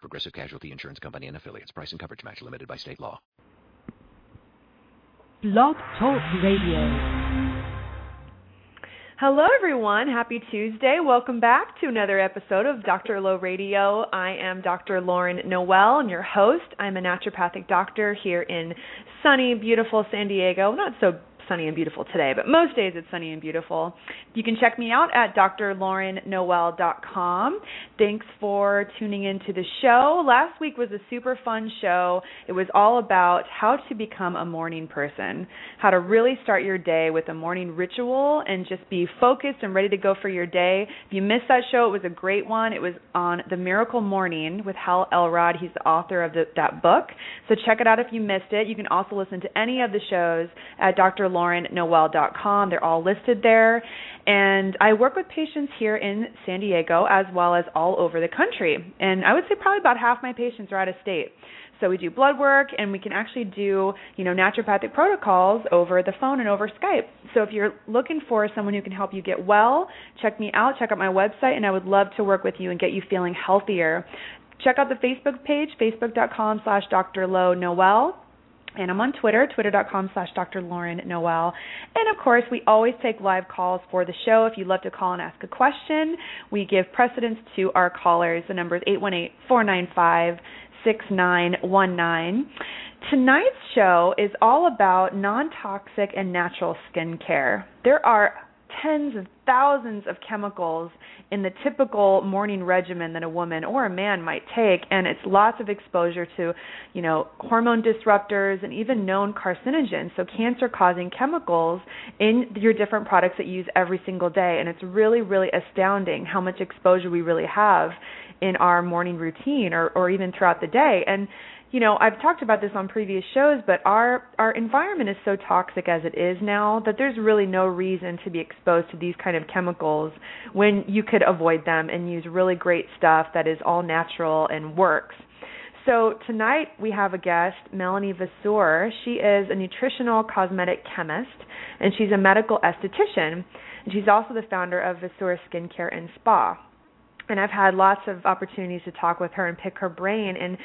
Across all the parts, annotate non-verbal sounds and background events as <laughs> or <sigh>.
Progressive Casualty Insurance Company and affiliates. Price and coverage match limited by state law. Blog Talk Radio. Hello, everyone. Happy Tuesday. Welcome back to another episode of Dr. Low Radio. I am Dr. Lauren Noel, and your host. I'm a naturopathic doctor here in sunny, beautiful San Diego. Not so sunny and beautiful today, but most days it's sunny and beautiful. You can check me out at drlaurennoel.com. Thanks for tuning into the show. Last week was a super fun show. It was all about how to become a morning person, how to really start your day with a morning ritual and just be focused and ready to go for your day. If you missed that show, it was a great one. It was on The Miracle Morning with Hal Elrod. He's the author of the, that book. So check it out if you missed it. You can also listen to any of the shows at Dr. LaurenNoel.com. They're all listed there. And I work with patients here in San Diego as well as all over the country. And I would say probably about half my patients are out of state. So we do blood work and we can actually do, you know, naturopathic protocols over the phone and over Skype. So if you're looking for someone who can help you get well, check me out, check out my website and I would love to work with you and get you feeling healthier. Check out the Facebook page, facebook.com slash Dr. Low Noel and I'm on Twitter, twitter.com slash Dr. Lauren Noel. And of course, we always take live calls for the show. If you'd love to call and ask a question, we give precedence to our callers. The number is 818 495 6919. Tonight's show is all about non toxic and natural skincare. There are tens of thousands of chemicals in the typical morning regimen that a woman or a man might take and it's lots of exposure to you know hormone disruptors and even known carcinogens so cancer causing chemicals in your different products that you use every single day. And it's really really astounding how much exposure we really have in our morning routine or or even throughout the day. And you know, I've talked about this on previous shows, but our our environment is so toxic as it is now that there's really no reason to be exposed to these kind of chemicals when you could avoid them and use really great stuff that is all natural and works. So tonight we have a guest, Melanie Vasseur. She is a nutritional cosmetic chemist and she's a medical esthetician. And she's also the founder of Vasseur Skincare and Spa and I've had lots of opportunities to talk with her and pick her brain and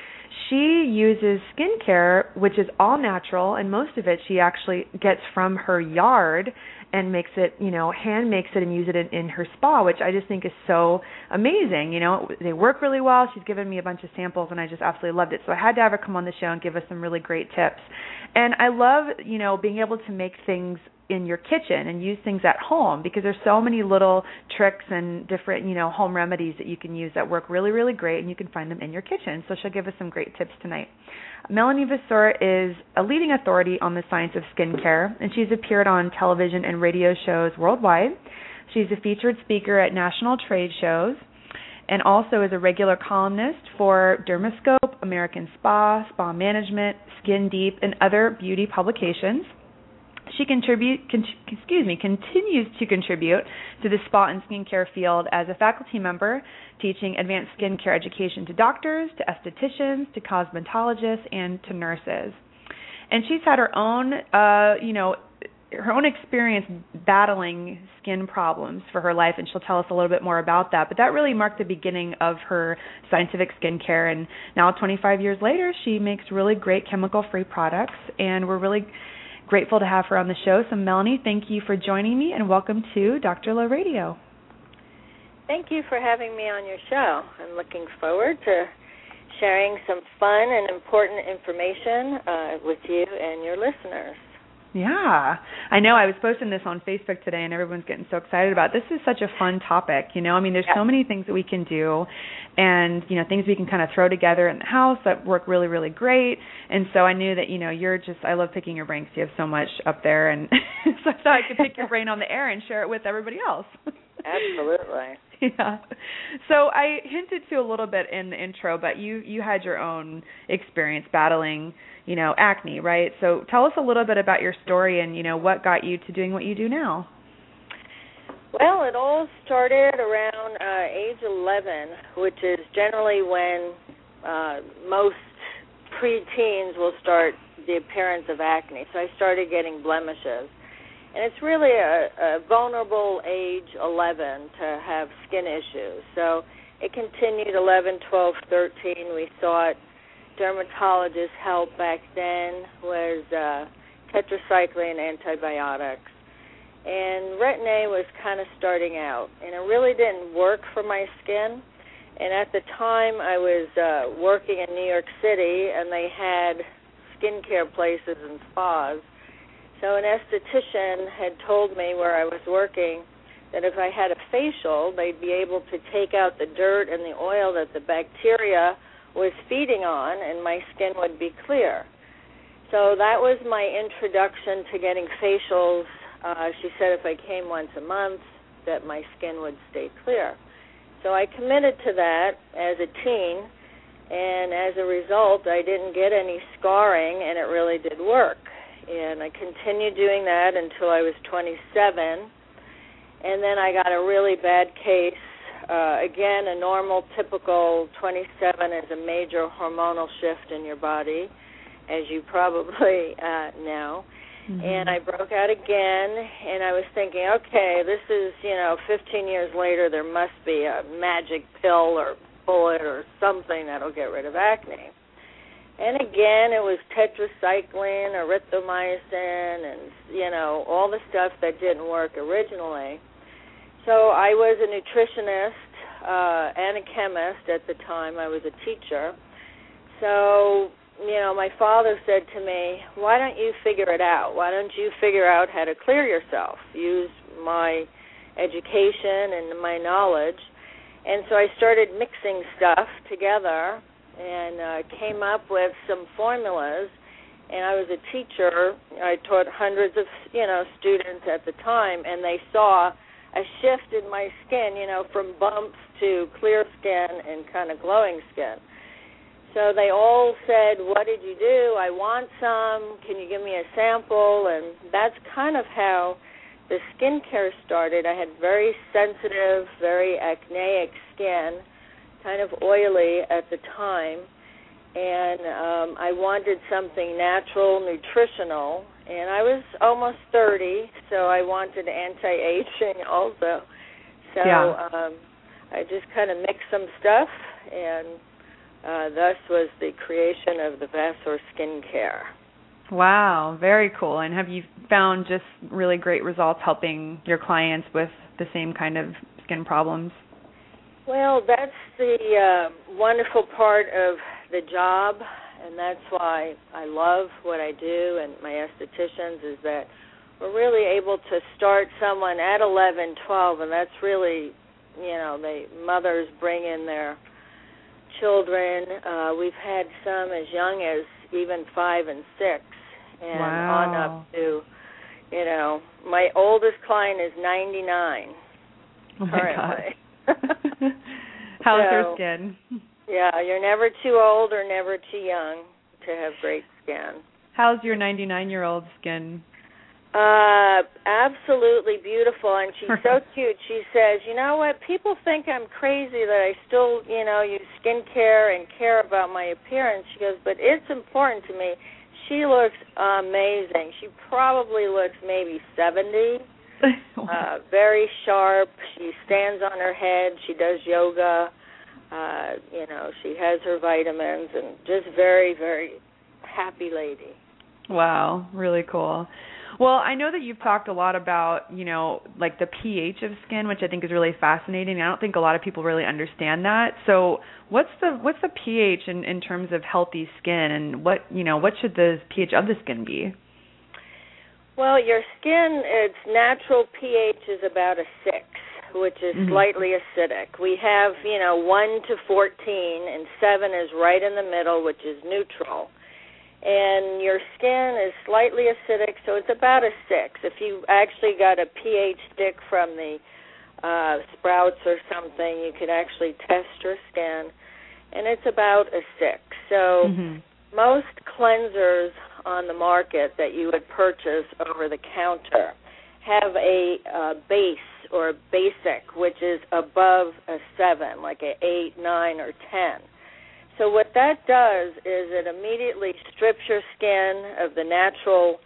she uses skincare which is all natural and most of it she actually gets from her yard and makes it, you know, hand makes it and use it in, in her spa, which I just think is so amazing. You know, they work really well. She's given me a bunch of samples and I just absolutely loved it. So I had to have her come on the show and give us some really great tips. And I love, you know, being able to make things in your kitchen and use things at home because there's so many little tricks and different you know home remedies that you can use that work really really great and you can find them in your kitchen. So she'll give us some great tips tonight. Melanie vasseur is a leading authority on the science of skincare and she's appeared on television and radio shows worldwide. She's a featured speaker at national trade shows and also is a regular columnist for Dermascope, American Spa, Spa Management, Skin Deep, and other beauty publications. She contribute, con- excuse me, continues to contribute to the spa and skincare field as a faculty member, teaching advanced skincare education to doctors, to estheticians, to cosmetologists, and to nurses. And she's had her own, uh, you know, her own experience battling skin problems for her life, and she'll tell us a little bit more about that. But that really marked the beginning of her scientific skincare. And now, 25 years later, she makes really great chemical-free products, and we're really Grateful to have her on the show. So, Melanie, thank you for joining me and welcome to Dr. Low Radio. Thank you for having me on your show. I'm looking forward to sharing some fun and important information uh, with you and your listeners. Yeah. I know I was posting this on Facebook today and everyone's getting so excited about it. this is such a fun topic, you know. I mean, there's so many things that we can do and, you know, things we can kind of throw together in the house that work really really great. And so I knew that, you know, you're just I love picking your brains. You have so much up there and <laughs> so I thought I could pick your brain on the air and share it with everybody else. <laughs> Absolutely. yeah. So I hinted to a little bit in the intro, but you you had your own experience battling, you know, acne, right? So tell us a little bit about your story and you know what got you to doing what you do now. Well, it all started around uh, age 11, which is generally when uh, most preteens will start the appearance of acne. So I started getting blemishes and it's really a, a vulnerable age 11 to have skin issues. So it continued 11, 12, 13. We thought dermatologist help back then was uh, tetracycline antibiotics. And Retin-A was kind of starting out, and it really didn't work for my skin. And at the time, I was uh, working in New York City, and they had skincare places and spas so an esthetician had told me where I was working that if I had a facial, they'd be able to take out the dirt and the oil that the bacteria was feeding on, and my skin would be clear. So that was my introduction to getting facials. Uh, she said if I came once a month, that my skin would stay clear. So I committed to that as a teen, and as a result, I didn't get any scarring, and it really did work and I continued doing that until I was 27. And then I got a really bad case. Uh, again, a normal, typical 27 is a major hormonal shift in your body, as you probably <laughs> uh, know. Mm-hmm. And I broke out again, and I was thinking, okay, this is, you know, 15 years later, there must be a magic pill or bullet or something that'll get rid of acne. And again, it was tetracycline, erythromycin, and you know all the stuff that didn't work originally. So I was a nutritionist uh, and a chemist at the time. I was a teacher. So you know, my father said to me, "Why don't you figure it out? Why don't you figure out how to clear yourself? Use my education and my knowledge." And so I started mixing stuff together and uh, came up with some formulas. And I was a teacher. I taught hundreds of you know students at the time, and they saw a shift in my skin, you know, from bumps to clear skin and kind of glowing skin. So they all said, "What did you do? I want some. Can you give me a sample?" And that's kind of how the skincare started. I had very sensitive, very acneic skin kind of oily at the time, and um, I wanted something natural, nutritional, and I was almost 30, so I wanted anti-aging <laughs> also. So yeah. um, I just kind of mixed some stuff, and uh, thus was the creation of the Vasseur Skincare. Wow, very cool. And have you found just really great results helping your clients with the same kind of skin problems? Well, that's the uh, wonderful part of the job, and that's why I love what I do and my estheticians is that we're really able to start someone at 11, 12, and that's really, you know, the mothers bring in their children. Uh, we've had some as young as even five and six, and wow. on up to, you know, my oldest client is 99 oh currently. <laughs> <laughs> How's so, your skin? Yeah, you're never too old or never too young to have great skin. How's your 99 year old skin? Uh, absolutely beautiful, and she's so <laughs> cute. She says, "You know what? People think I'm crazy that I still, you know, use skincare and care about my appearance." She goes, "But it's important to me." She looks amazing. She probably looks maybe 70 <laughs> uh, very sharp. She stands on her head. She does yoga. Uh, you know, she has her vitamins and just very, very happy lady. Wow, really cool. Well, I know that you've talked a lot about, you know, like the pH of skin, which I think is really fascinating. I don't think a lot of people really understand that. So, what's the what's the pH in in terms of healthy skin and what, you know, what should the pH of the skin be? Well, your skin, its natural pH is about a six, which is mm-hmm. slightly acidic. We have, you know, one to fourteen, and seven is right in the middle, which is neutral. And your skin is slightly acidic, so it's about a six. If you actually got a pH stick from the uh, sprouts or something, you could actually test your skin, and it's about a six. So Mhm. most cleansers on the market that you would purchase over the counter have a uh, base or basic, which is above a seven, like a eight, nine, or ten. So what that does is it immediately strips your skin of the natural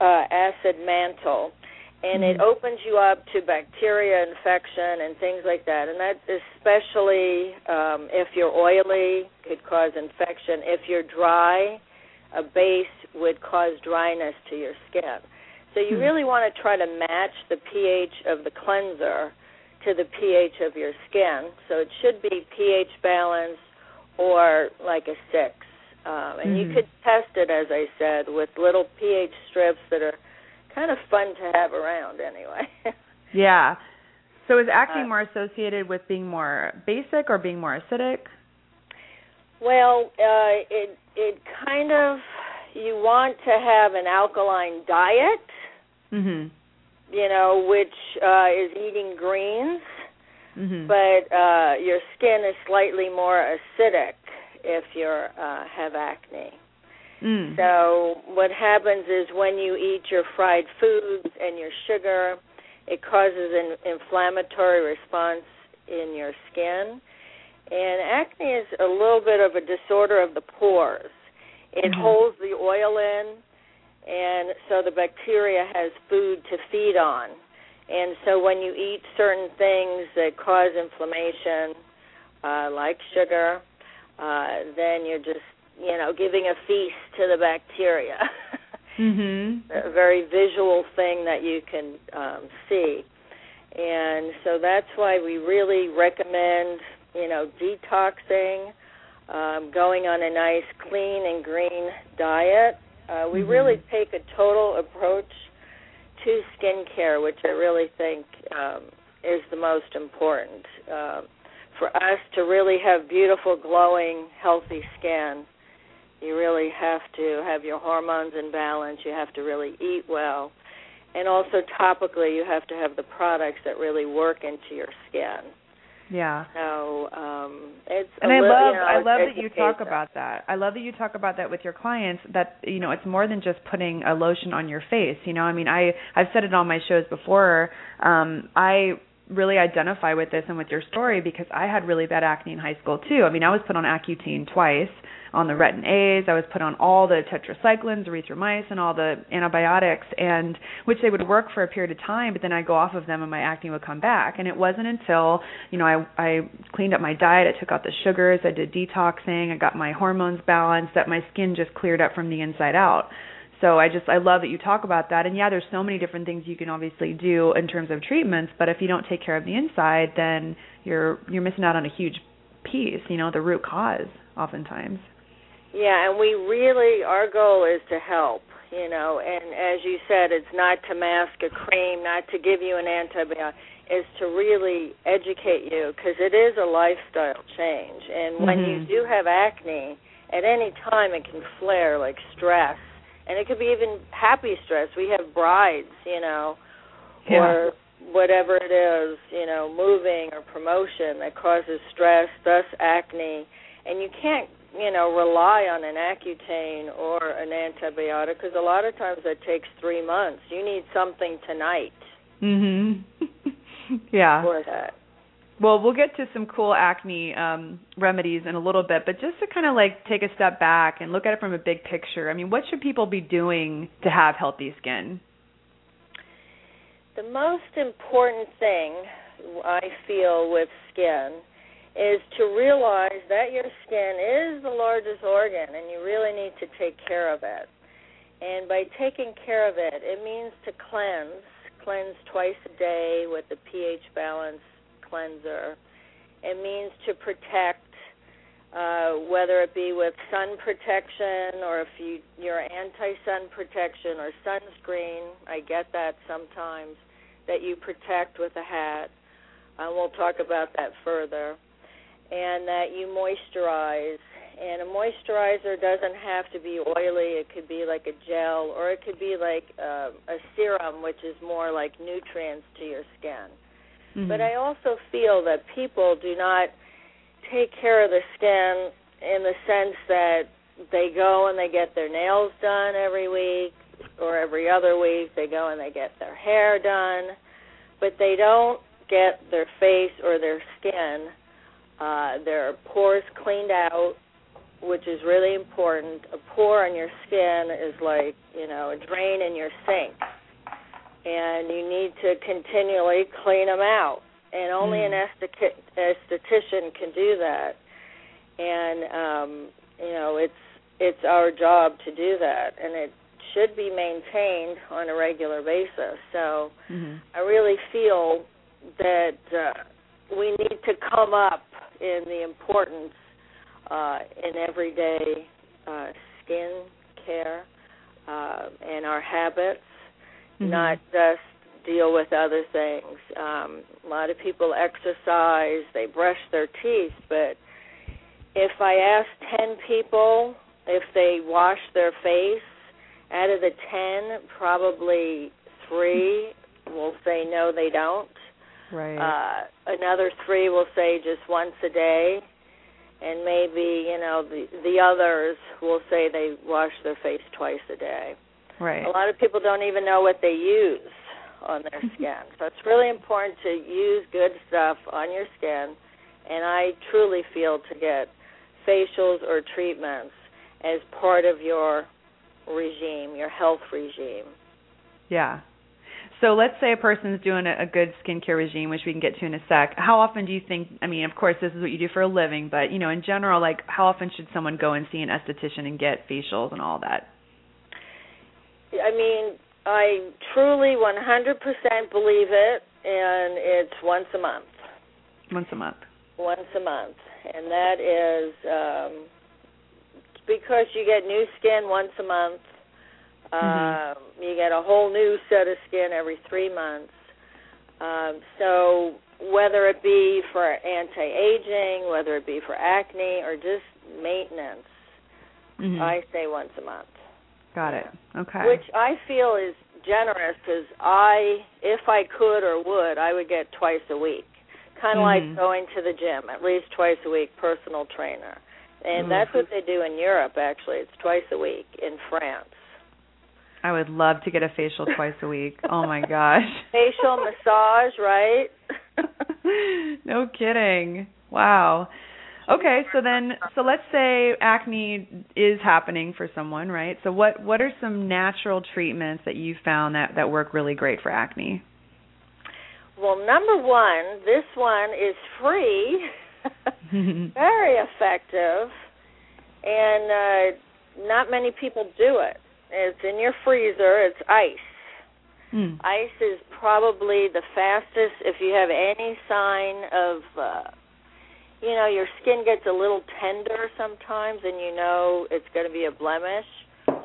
uh, acid mantle, and it Mhm. opens you up to bacteria infection and things like that. And that especially um, if you're oily could cause infection. If you're dry, a base would cause dryness to your skin. So you Hmm. really want to try to match the pH of the cleanser to the pH of your skin. So it should be pH balanced or like a six. Um, and you Mhm. could test it, as I said, with little pH strips that are kind of fun to have around anyway. <laughs> Yeah. So is acne Uh, more associated with being more basic or being more acidic? well, uh, it it kind of you want to have an alkaline diet, Mhm. you know, which uh, is eating greens. Mhm. but uh, your skin is slightly more acidic if you uh, have acne. Mm. So what happens is when you eat your fried foods and your sugar, it causes an inflammatory response in your skin. And acne is a little bit of a disorder of the pores. It Mhm. holds the oil in, and so the bacteria has food to feed on. And so when you eat certain things that cause inflammation, uh, like sugar, uh, then you're just, you know, giving a feast to the bacteria. <laughs> Mhm. a very visual thing that you can um, see. And so that's why we really recommend, you know, detoxing, um, going on a nice clean and green diet. Uh, we Mhm. really take a total approach to skincare, which I really think um, is the most important. Um, for us to really have beautiful, glowing, healthy skin, you really have to have your hormones in balance. You have to really eat well. And also topically, you have to have the products that really work into your skin. Yeah. So um, it's And I li- love you know, I love that you talk about that. I love that you talk about that with your clients that you know it's more than just putting a lotion on your face, you know? I mean, I I've said it on my shows before. Um I really identify with this and with your story because I had really bad acne in high school too. I mean, I was put on Accutane twice on the retin A's. I was put on all the tetracyclines, erythromycin, all the antibiotics, and which they would work for a period of time, but then I'd go off of them and my acne would come back. And it wasn't until you know I I cleaned up my diet, I took out the sugars, I did detoxing, I got my hormones balanced, that my skin just cleared up from the inside out. So I just I love that you talk about that. And yeah, there's so many different things you can obviously do in terms of treatments, but if you don't take care of the inside, then you're you're missing out on a huge piece, you know, the root cause oftentimes. Yeah, and we really our goal is to help, you know, and as you said, it's not to mask a cream, not to give you an antibiotic, is to really educate you because it is a lifestyle change. And when you Mhm. do have acne, at any time it can flare like stress, and it could be even happy stress. We have brides, you know, or whatever it is, you know, moving or promotion that causes stress, thus acne, and you can't, you know, rely on an Accutane or an antibiotic because a lot of times that takes three months. You need something tonight Mhm. <laughs> yeah. for that. Well, we'll get to some cool acne um, remedies in a little bit, but just to kind of like take a step back and look at it from a big picture. I mean, what should people be doing to have healthy skin? The most important thing I feel with skin is to realize that your skin is the largest organ and you really need to take care of it. And by taking care of it, it means to cleanse, cleanse twice a day with the pH balance cleanser. It means to protect, uh, whether it be with sun protection or if you you're anti-sun protection or sunscreen. I get that sometimes that you protect with a hat. Uh, we'll talk about that further. And that you moisturize. And a moisturizer doesn't have to be oily. It could be like a gel, or it could be like uh, a serum, which is more like nutrients to your skin. Mhm. But I also feel that people do not take care of the skin in the sense that they go and they get their nails done every week or every other week. They go and they get their hair done, but they don't get their face or their skin, uh, their pores cleaned out, which is really important. A pore on your skin is like, you know, a drain in your sink. And you need to continually clean them out. And only an esthetic- esthetician can do that. And um, you know, it's it's our job to do that and it should be maintained on a regular basis. So Mhm. I really feel that uh, we need to come up in the importance uh, in everyday uh, skin care uh, and our habits, Mhm. not just deal with other things. Um, a lot of people exercise, they brush their teeth, but if I ask 10 people if they wash their face, out of the 10, probably three will say no, they don't. Right. Uh, another three will say just once a day, and maybe you know the the others will say they wash their face twice a day. Right. A lot of people don't even know what they use on their <laughs> skin, so it's really important to use good stuff on your skin. And I truly feel to get facials or treatments as part of your regime, your health regime. Yeah. So let's say a person's doing a, a good skincare regime, which we can get to in a sec. How often do you think? I mean, of course, this is what you do for a living, but you know, in general, like, how often should someone go and see an esthetician and get facials and all that? I mean, I truly 100% believe it, and it's once a month. Once a month. Once a month. And that is um, because you get new skin once a month. Um, you get a whole new set of skin every three months. Um, so whether it be for anti-aging, whether it be for acne, or just maintenance, Mhm. I say once a month. Got it. Okay. which I feel is generous because I, if I could or would, I would get twice a week, kind of Mhm. like going to the gym at least twice a week, personal trainer, and Mhm. that's what they do in Europe. Actually, it's twice a week in France. I would love to get a facial twice a week. Oh my gosh. <laughs> Facial massage, right? <laughs> no kidding. Wow. Okay, so then so let's say acne is happening for someone, right? So what what are some natural treatments that you found that that work really great for acne? well, number one, this one is free, <laughs> very effective, and uh, not many people do it. It's in your freezer. It's ice. Mm. Ice is probably the fastest if you have any sign of uh you know, your skin gets a little tender sometimes and you know it's going to be a blemish.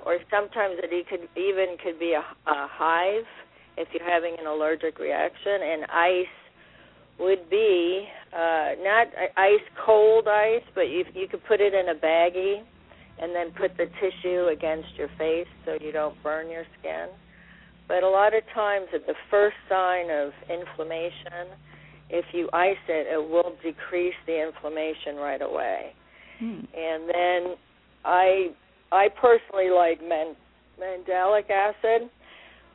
Or sometimes it could even could be a, a hive if you're having an allergic reaction. And ice would be uh not ice cold ice but you you could put it in a baggie and then put the tissue against your face so you don't burn your skin. But a lot of times at the first sign of inflammation if you ice it it will decrease the inflammation right away Mm. and then i i personally like man, mandelic acid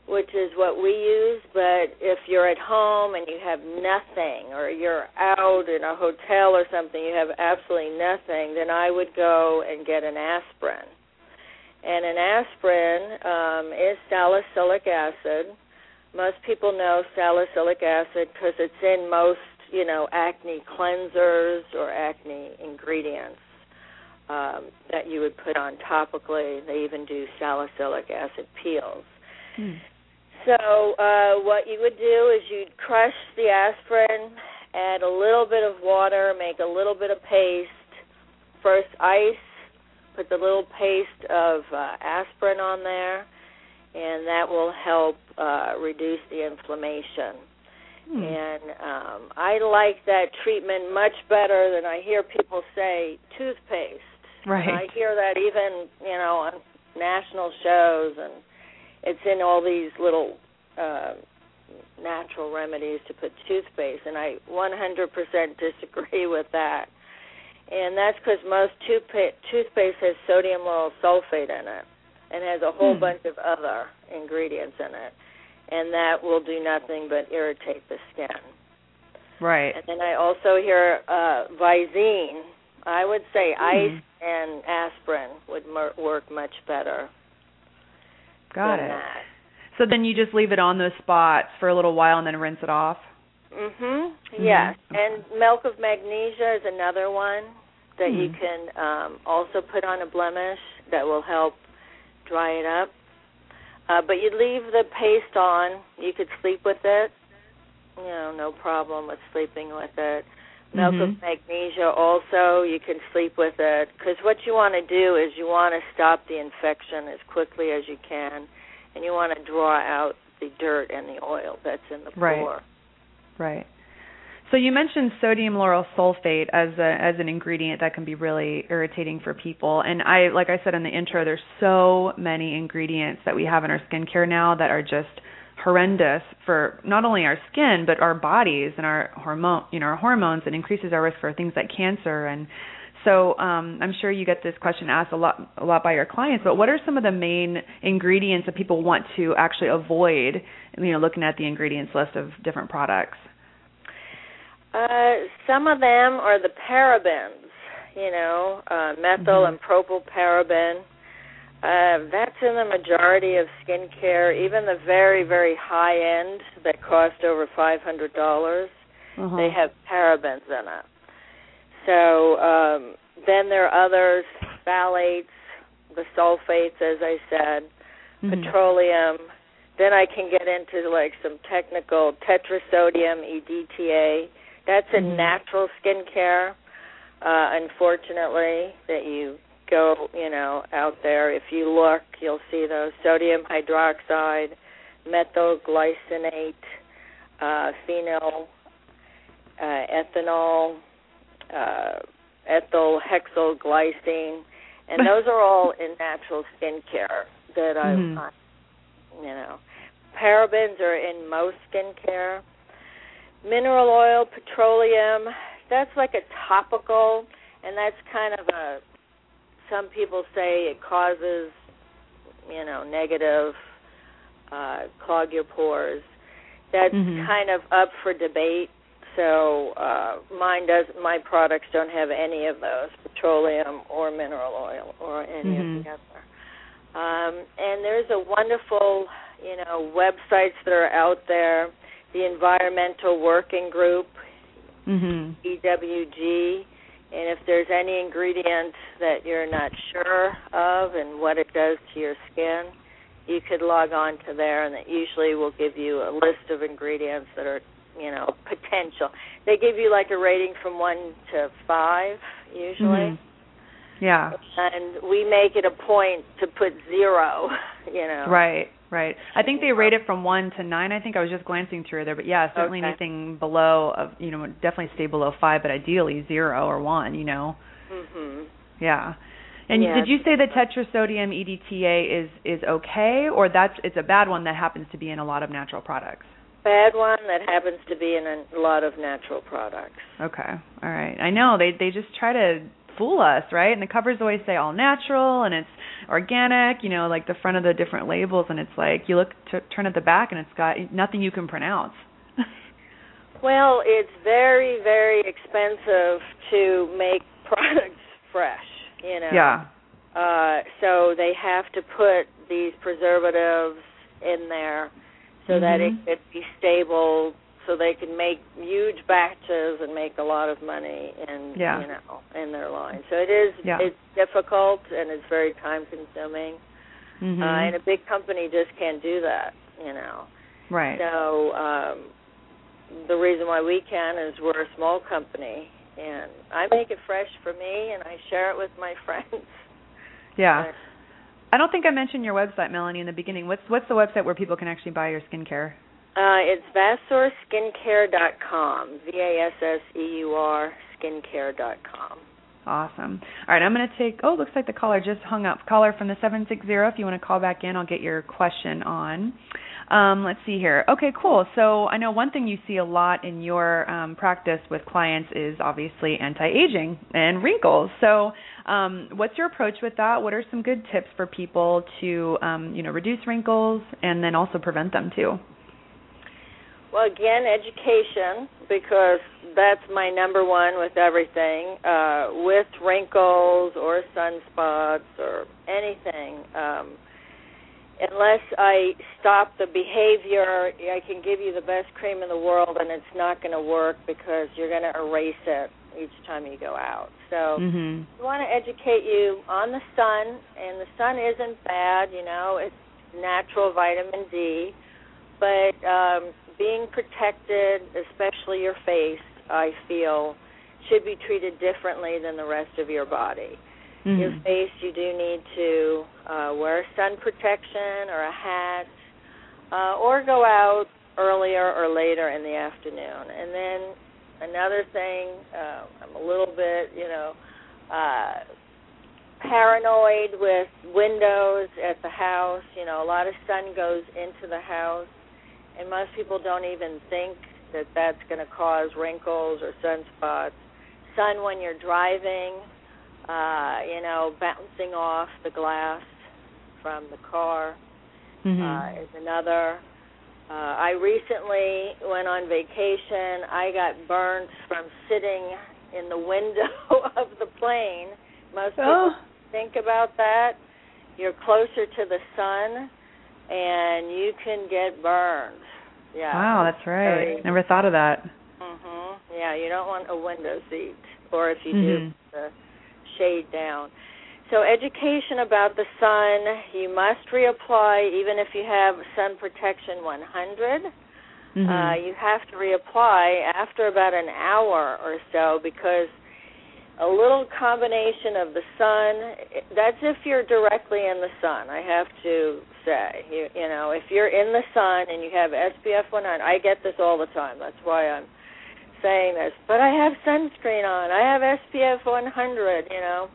which is what we use but if you're at home and you have nothing or you're out in a hotel or something you have absolutely nothing then i would go and get an aspirin and an aspirin um, is salicylic acid. Most people know salicylic acid because it's in most, you know, acne cleansers or acne ingredients um, that you would put on topically. They even do salicylic acid peels. Mm. So uh, what you would do is you'd crush the aspirin, add a little bit of water, make a little bit of paste. First ice, put the little paste of uh, aspirin on there, and that will help uh, reduce the inflammation. Mm. And um, I like that treatment much better than I hear people say toothpaste. Right. And I hear that even you know on national shows, and it's in all these little uh, natural remedies to put toothpaste, and I 100% disagree with that. And that's because most toothpaste, toothpaste has sodium lauryl sulfate in it and has a whole Hmm. bunch of other ingredients in it, and that will do nothing but irritate the skin. Right. And then I also hear uh, Visine. I would say Hmm. ice and aspirin would mer- work much better. Got it. That. So then you just leave it on those spots for a little while and then rinse it off. Mhm. Yes. Mhm. And milk of magnesia is another one that you Hmm. can um also put on a blemish that will help dry it up. Uh but you leave the paste on. You could sleep with it. You know, no problem with sleeping with it. Milk Mhm. of magnesia also, you can sleep with it cuz what you want to do is you want to stop the infection as quickly as you can and you want to draw out the dirt and the oil that's in the Right. pore. Right. So you mentioned sodium lauryl sulfate as a as an ingredient that can be really irritating for people. And I like I said in the intro, there's so many ingredients that we have in our skincare now that are just horrendous for not only our skin but our bodies and our hormone you know our hormones and increases our risk for things like cancer and so um, I'm sure you get this question asked a lot a lot by your clients. But what are some of the main ingredients that people want to actually avoid? You know, looking at the ingredients list of different products. Uh, some of them are the parabens, you know, uh, methyl Mhm. and propylparaben. Uh, that's in the majority of skincare, even the very, very high end that cost over five hundred dollars. Uh-huh. They have parabens in it. So um, then there are others, phthalates, the sulfates, as I said, Mhm. petroleum. Then I can get into like some technical tetrasodium EDTA. That's a Mhm. natural skincare. Uh, unfortunately, that you go, you know, out there. If you look, you'll see those sodium hydroxide, methylglycinate, uh, phenyl, uh, ethanol, uh, ethyl hexyl glycine, and those are all in natural skincare that I, Mhm. I you know, parabens are in most skincare. Mineral oil, petroleum, that's like a topical, and that's kind of a. Some people say it causes, you know, negative, uh, clog your pores. That's Mhm. kind of up for debate. So uh, mine does. My products don't have any of those, petroleum or mineral oil or any Mhm. of the other. Um, and there's a wonderful, you know, websites that are out there. The Environmental Working Group, Mhm. EWG, and if there's any ingredient that you're not sure of and what it does to your skin, you could log on to there, and it usually will give you a list of ingredients that are, you know, potential. They give you like a rating from one to five usually Mhm. Yeah. and we make it a point to put zero <laughs> you know Right. Right. I think they rate it from one to nine. I think I was just glancing through there, but yeah, certainly Okay. anything below of you know definitely stay below five, but ideally zero or one. You know. mhm Yeah. And did you say that tetrasodium EDTA is is okay, or that's it's a bad one that happens to be in a lot of natural products? bad one that happens to be in a lot of natural products Okay. All right. I know they they just try to fool us, right? And the covers always say all natural and it's organic, you know, like the front of the different labels and it's like you look to turn at the back and it's got nothing you can pronounce. <laughs> well it's very very expensive to make <laughs> products fresh you know Yeah. uh so they have to put these preservatives in there so that it Mhm. could be stable so they can make huge batches and make a lot of money in Yeah. you know in their line so it is Yeah. it's difficult and it's very time consuming Mhm. uh and a big company just can't do that you know right. so um the reason why we can is we're a small company and I make it fresh for me and I share it with my <laughs> friends. Yeah. I don't think I mentioned your website, Melanie, in the beginning. What's what's the website where people can actually buy your skincare? Uh it's VasseurSkincare.com. V A S S E U R skincare.com. Awesome. All right, I'm going to take. Oh, looks like the caller just hung up. Caller from the seven six zero. If you want to call back in, I'll get your question on. Um, let's see here. Okay, cool. So I know one thing you see a lot in your um, practice with clients is obviously anti-aging and wrinkles. So um, what's your approach with that? What are some good tips for people to um, you know reduce wrinkles and then also prevent them too? Well, again, education because that's my number one with everything. Uh, with wrinkles or sunspots or anything, um, unless I stop the behavior, I can give you the best cream in the world, and it's not going to work because you're going to erase it each time you go out. So mm-hmm. we want to educate you on the sun, and the sun isn't bad. You know, it's natural vitamin D, but um, being protected, especially your face, I feel, should be treated differently than the rest of your body. Mm-hmm. Your face, you do need to uh, wear sun protection or a hat, uh, or go out earlier or later in the afternoon. And then another thing, uh, I'm a little bit, you know, uh, paranoid with windows at the house. You know, a lot of sun goes into the house and most people don't even think that that's going to cause wrinkles or sunspots. Sun when you're driving, uh, you know, bouncing off the glass from the car mm-hmm. uh, is another. Uh, I recently went on vacation. I got burnt from sitting in the window <laughs> of the plane. Most people Oh. think about that. You're closer to the sun, and you can get burned. Yeah. Wow, that's right. Very- Never thought of that. Mhm. Yeah, you don't want a window seat, or if you Mhm. do, the shade down. So education about the sun, you must reapply even if you have sun protection 100. Mhm. Uh, you have to reapply after about an hour or so because a little combination of the sun. That's if you're directly in the sun. I have to say, you, you know, if you're in the sun and you have SPF 100, I get this all the time. That's why I'm saying this. But I have sunscreen on. I have SPF 100. You know,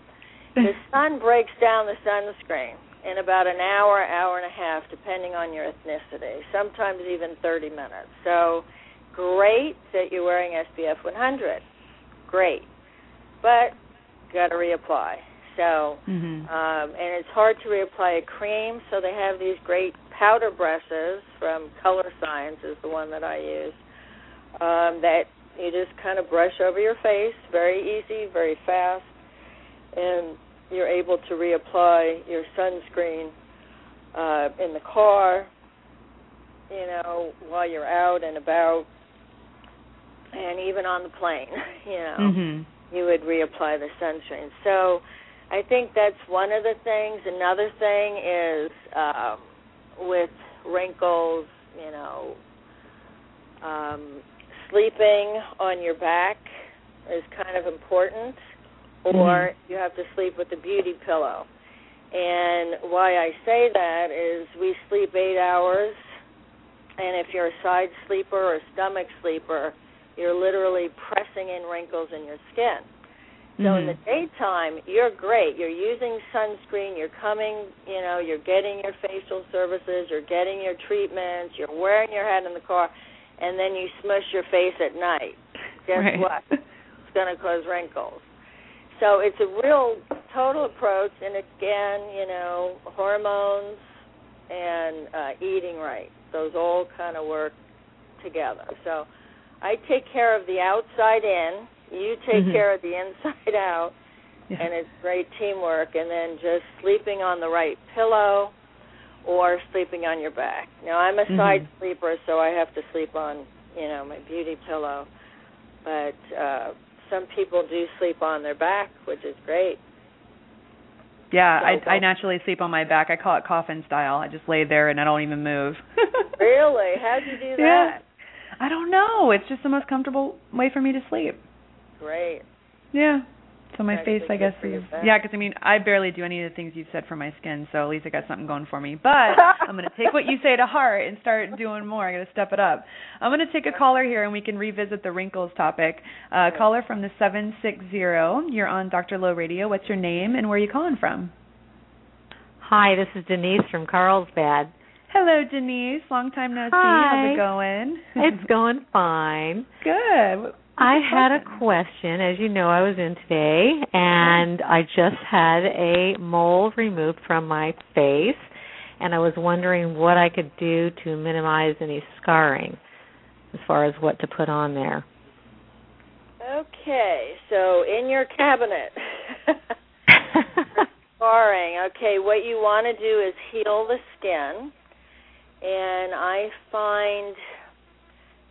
the <laughs> sun breaks down the sunscreen in about an hour, hour and a half, depending on your ethnicity. Sometimes even 30 minutes. So great that you're wearing SPF 100. Great, but got to reapply. So Mhm. um, and it's hard to reapply a cream, so they have these great powder brushes from Colorescience is the one that I use. Um, that you just kind of brush over your face, very easy, very fast, and you're able to reapply your sunscreen uh, in the car, you know, while you're out and about, and even on the plane, <laughs> you know Mhm. you would reapply the sunscreen. So I think that's one of the things. Another thing is um, with wrinkles, you know, um, sleeping on your back is kind of important, or you have to sleep with a beauty pillow. And why I say that is we sleep eight hours, and if you're a side sleeper or a stomach sleeper, you're literally pressing in wrinkles in your skin. So in the Mhm. daytime, you're great. You're using sunscreen. You're coming, you know, you're getting your facial services. You're getting your treatments. You're wearing your hat in the car, and then you smush your face at night. Guess Right. what? It's going to cause wrinkles. So it's a real total approach, and again, you know, hormones and uh, eating right. Those all kind of work together. So I take care of the outside in. You take Mhm. care of the inside <laughs> out Yeah. and it's great teamwork and then just sleeping on the right pillow or sleeping on your back. Now I'm a side Mhm. sleeper so I have to sleep on, you know, my beauty pillow. But uh some people do sleep on their back, which is great. Yeah, So I I naturally sleep on my back. I call it coffin style. I just lay there and I don't even move. <laughs> Really? How'd you do Yeah. that? I don't know. It's just the most comfortable way for me to sleep. Great. Yeah. So my Actually face, I guess, is back. yeah. Because I mean, I barely do any of the things you've said for my skin, so at least I got something going for me. But <laughs> I'm gonna take what you say to heart and start doing more. I gotta step it up. I'm gonna take a caller here, and we can revisit the wrinkles topic. Uh, caller from the seven six zero. You're on Dr. Low Radio. What's your name and where are you calling from? Hi, this is Denise from Carlsbad. Hello, Denise. Long time no see. Hi. How's it going? It's going fine. <laughs> good. I had a question. As you know, I was in today, and mm-hmm. I just had a mole removed from my face, and I was wondering what I could do to minimize any scarring, as far as what to put on there. Okay, so in your cabinet. <laughs> Scarring. Okay, what you want to do is heal the skin, and I find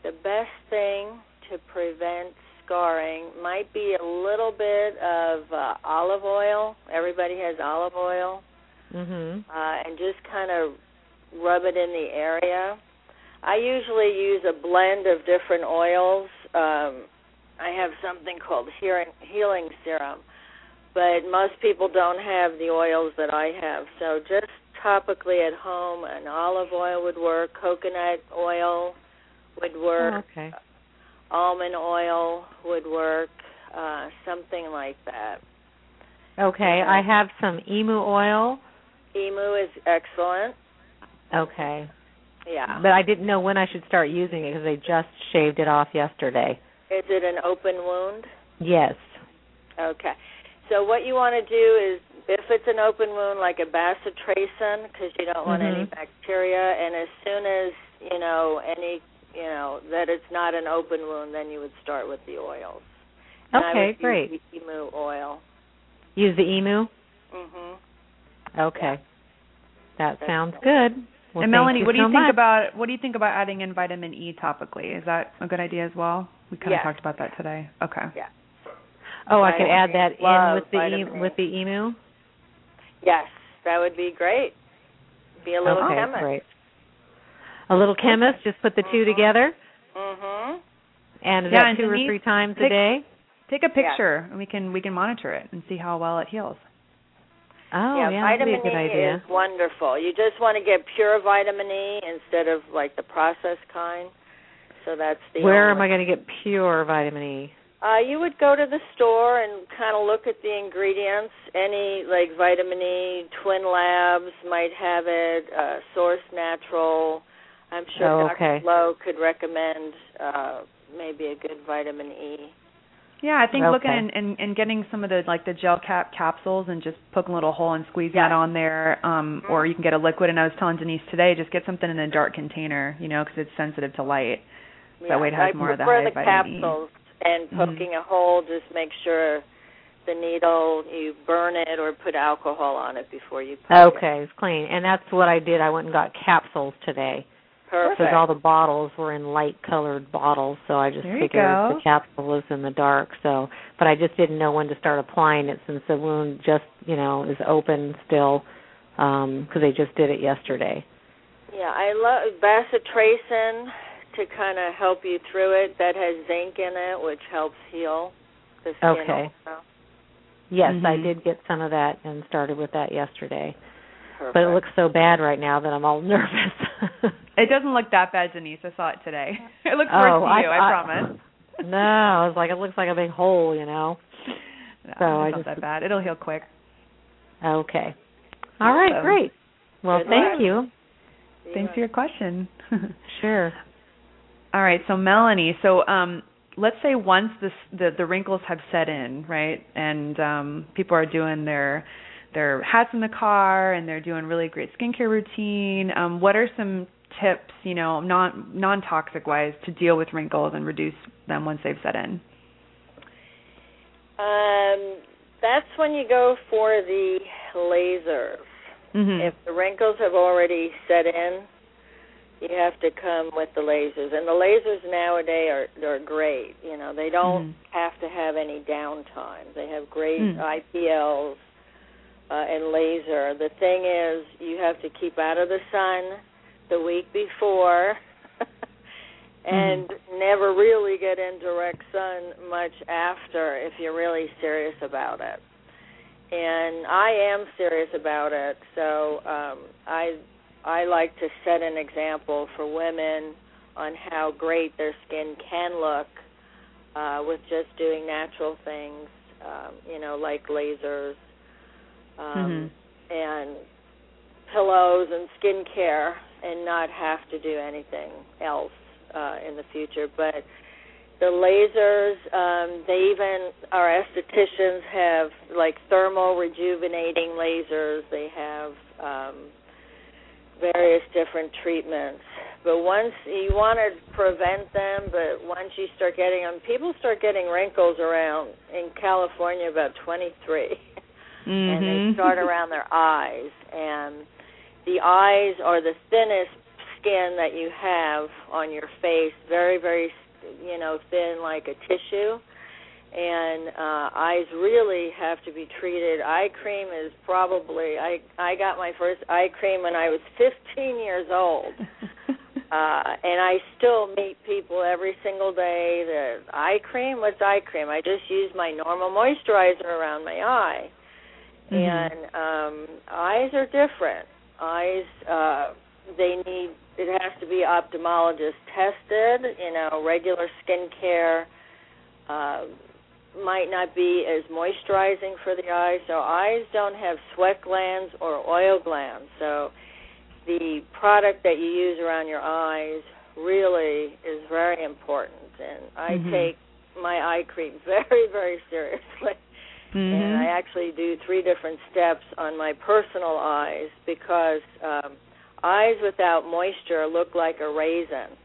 the best thing to prevent scarring might be a little bit of uh, olive oil. Everybody has olive oil, mhm. uh, and just kind of rub it in the area. I usually use a blend of different oils. Um, I have something called healing, healing serum, but most people don't have the oils that I have. So just topically at home, an olive oil would work, coconut oil would work, Oh, okay. Almond oil would work, uh, something like that. Okay, I have some emu oil. Emu is excellent. Okay. Yeah. But I didn't know when I should start using it because they just shaved it off yesterday. Is it an open wound? Yes. Okay. So what you want to do is, if it's an open wound like a bacitracin, because you don't want any Mhm. bacteria, and as soon as you know any, you know that it's not an open wound, then you would start with the oils. And I Okay, would great. Use the emu oil. Use the emu? Mhm. Okay. That That's sounds all. good. Well, and Melanie, what do you so think much. about what do you think about adding in vitamin E topically? Is that a good idea as well? We kind Yes. of talked about that today. Okay. Yeah. Oh, I could Vitamin add E. that in with the E. with the emu. Yes, that would be great. Be a little okay, chemist. great. A little chemist. Just put the two Mhm. together, Mhm. and is Yeah, that and two or three times a take- day. Take a picture and we can we can monitor it and see how well it heals. Oh, yeah, yeah, that'd be vitamin a good E idea. is wonderful. You just want to get pure vitamin E instead of like the processed kind. So that's the Where am I going to get pure vitamin E? Uh, you would go to the store and kind of look at the ingredients. Any like vitamin E, Twin Labs might have it. Uh, Source Natural. I'm sure Oh, Dr. okay. Lowe could recommend uh, maybe a good vitamin E. Yeah, I think Okay. looking and, and and getting some of the like the gel cap capsules and just poking a little hole and squeezing Yeah. that on there, um, or you can get a liquid. And I was telling Denise today, just get something in a dark container, you know, because it's sensitive to light. That way it has I more of the prefer high the vitamin E. capsules and Mhm. poking a hole. Just make sure the needle you burn it or put alcohol on it before you poke it. Okay, it's clean. And that's what I did. I went and got capsules today. Perfect. Because all the bottles were in light colored bottles, so I just There figured go. the capsule was in the dark. So, but I just didn't know when to start applying it since the wound just, you know, is open still because they just did it yesterday. Yeah, I love bacitracin to kind of help you through it. That has zinc in it, which helps heal the skin. Okay. Also. Yes, I Mhm. did get some of that and started with that yesterday. Perfect. But it looks so bad right now that I'm all <laughs> nervous. It doesn't look that bad, Denise. I saw it today. <laughs> It looks oh, worse to I, you. I, promise. <laughs> No, I was like, it looks like a big hole, you know. No, <laughs> So I it's not just- that bad. It'll heal quick. Okay. All right, Awesome. great. Well, Good thank luck. you. Thanks for your question. Sure. All right, so Melanie, so um let's say once this the the wrinkles have set in, right? And um people are doing their their hats in the car and they're doing really great skincare routine. Um what are some tips, you know, non non-toxic wise to deal with wrinkles and reduce them once they've set in? Um, that's when you go for the lasers. Mhm. If the wrinkles have already set in, you have to come with the lasers. And the lasers nowadays are are great. You know, they don't Mhm. have to have any downtime. They have great Mm. IPLs uh, and laser. The thing is, you have to keep out of the sun the week before. <laughs> and never really get in direct sun much after if you're really serious about it. And I am serious about it, so um, I I like to set an example for women on how great their skin can look uh, with just doing natural things, um, you know, like lasers um, Mhm. and pillows and skincare, and not have to do anything else uh, in the future. But the lasers, um, they even our estheticians have like thermal rejuvenating lasers. They have um, various different treatments. But once you want to prevent them, but once you start getting them, people start getting wrinkles around in California about 23, <laughs> and they Mhm. start around their eyes. And the eyes are the thinnest skin that you have on your face, very, very, you know, thin like a tissue. And uh eyes really have to be treated. Eye cream is probably i i got my first eye cream when i was 15 years old. <laughs> Uh and i still meet people every single day that eye cream? What's eye cream? I just use my normal moisturizer around my eye. Mhm. and um eyes are different eyes uh they need it has to be ophthalmologist tested you know regular skincare uh might not be as moisturizing for the eyes. So eyes don't have sweat glands or oil glands. So the product that you use around your eyes really is very important. And I Mhm. take my eye cream <laughs> very, very seriously. And I actually do three different steps on my personal eyes because um, eyes without moisture look like a raisin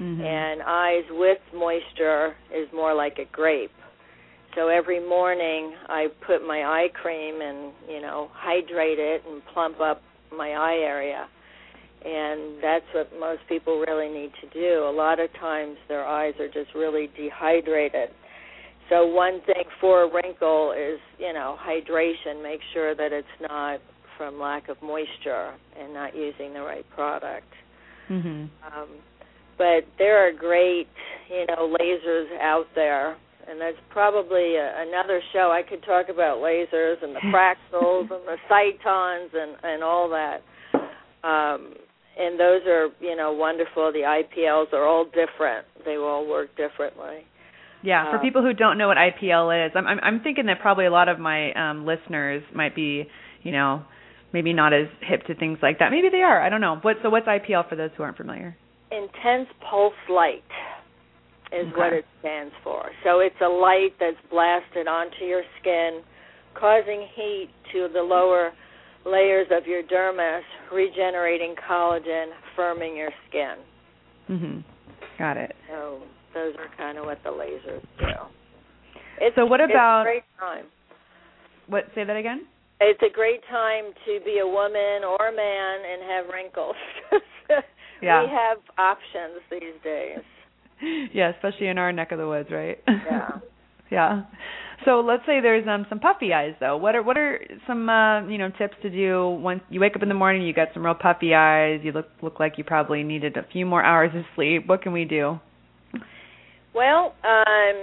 Mhm. and eyes with moisture is more like a grape. So every morning I put my eye cream and, you know, hydrate it and plump up my eye area. And that's what most people really need to do. A lot of times their eyes are just really dehydrated. So one thing for a wrinkle is, you know, hydration. Make sure that it's not from lack of moisture and not using the right product. Mhm. Um, but there are great, you know, lasers out there, and that's probably a, another show. I could talk about lasers and the <laughs> fractals and the Scitons and and all that. Um, and those are, you know, wonderful. The IPLs are all different. They all work differently. Yeah, for Um, people who don't know what IPL is, I'm I'm, I'm thinking that probably a lot of my um, listeners might be, you know, maybe not as hip to things like that. Maybe they are. I don't know. What so what's IPL for those who aren't familiar? Intense pulse light is what it stands for. So it's a light that's blasted onto your skin, causing heat to the lower layers of your dermis, regenerating collagen, firming your skin. Mhm. Got it. So those are kind of what the lasers do. It's, So what about- it's a great time? What say that again? It's a great time to be a woman or a man and have wrinkles. <laughs> Yeah. We have options these days. <laughs> yeah, especially in our neck of the woods, right? Yeah. <laughs> yeah. So let's say there's um some puffy eyes though. What are what are some uh, you know tips to do once you wake up in the morning, you got some real puffy eyes, you look look like you probably needed a few more hours of sleep. What can we do? Well, um,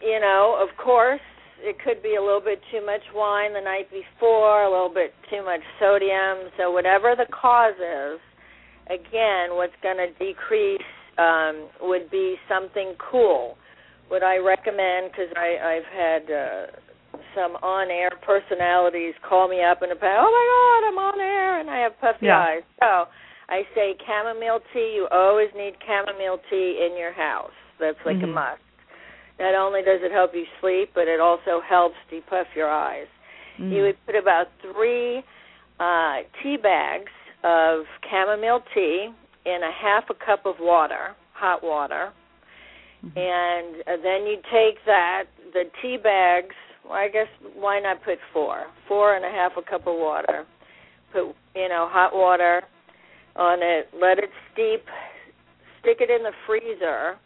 you know, of course, it could be a little bit too much wine the night before, a little bit too much sodium. So whatever the cause is, again, what's going to decrease um, would be something cool. Would I recommend? Because I've had uh, some on-air personalities call me up the past. Oh my God, I'm on air and I have puffy Yeah. eyes. So I say chamomile tea. You always need chamomile tea in your house. That's like a Mhm. must. Not only does it help you sleep, but it also helps depuff your eyes. Mm. You would put about three uh, tea bags of chamomile tea in a half a cup of water, hot water, Mhm. and uh, then you take that, the tea bags. Well, I guess why not put four, four and a half a cup of water. Put you know hot water on it, let it steep, stick it in the freezer,